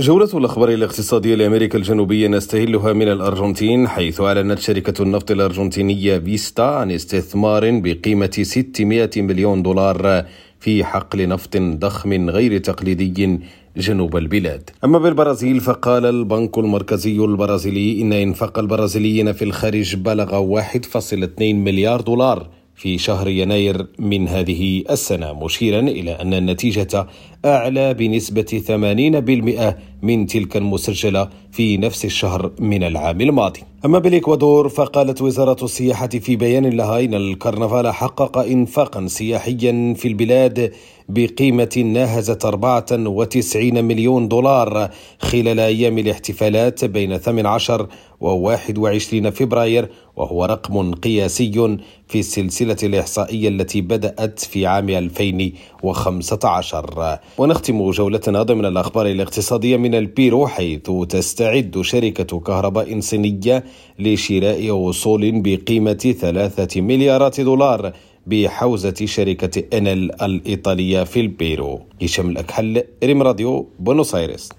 جولة الأخبار الاقتصادية لأمريكا الجنوبية نستهلها من الأرجنتين حيث أعلنت شركة النفط الأرجنتينية فيستا عن استثمار بقيمة 600 مليون دولار في حقل نفط ضخم غير تقليدي جنوب البلاد. أما بالبرازيل فقال البنك المركزي البرازيلي إن إنفاق البرازيليين في الخارج بلغ 1.2 مليار دولار في شهر يناير من هذه السنة مشيرا إلى أن النتيجة أعلى بنسبة 80% من تلك المسجلة في نفس الشهر من العام الماضي. أما بالإكوادور فقالت وزارة السياحة في بيان لها إن الكرنفال حقق إنفاقا سياحيا في البلاد بقيمة ناهزت 94 مليون دولار خلال أيام الاحتفالات بين 18 و 21 فبراير وهو رقم قياسي في السلسلة الإحصائية التي بدأت في عام 2015 ونختم جولتنا ضمن الأخبار الاقتصادية من البيرو حيث تستعد شركة كهرباء صينية لشراء وصول بقيمة ثلاثة مليارات دولار بحوزة شركة إنل الإيطالية في البيرو. هشام الأكحل ريم راديو بونوس آيرس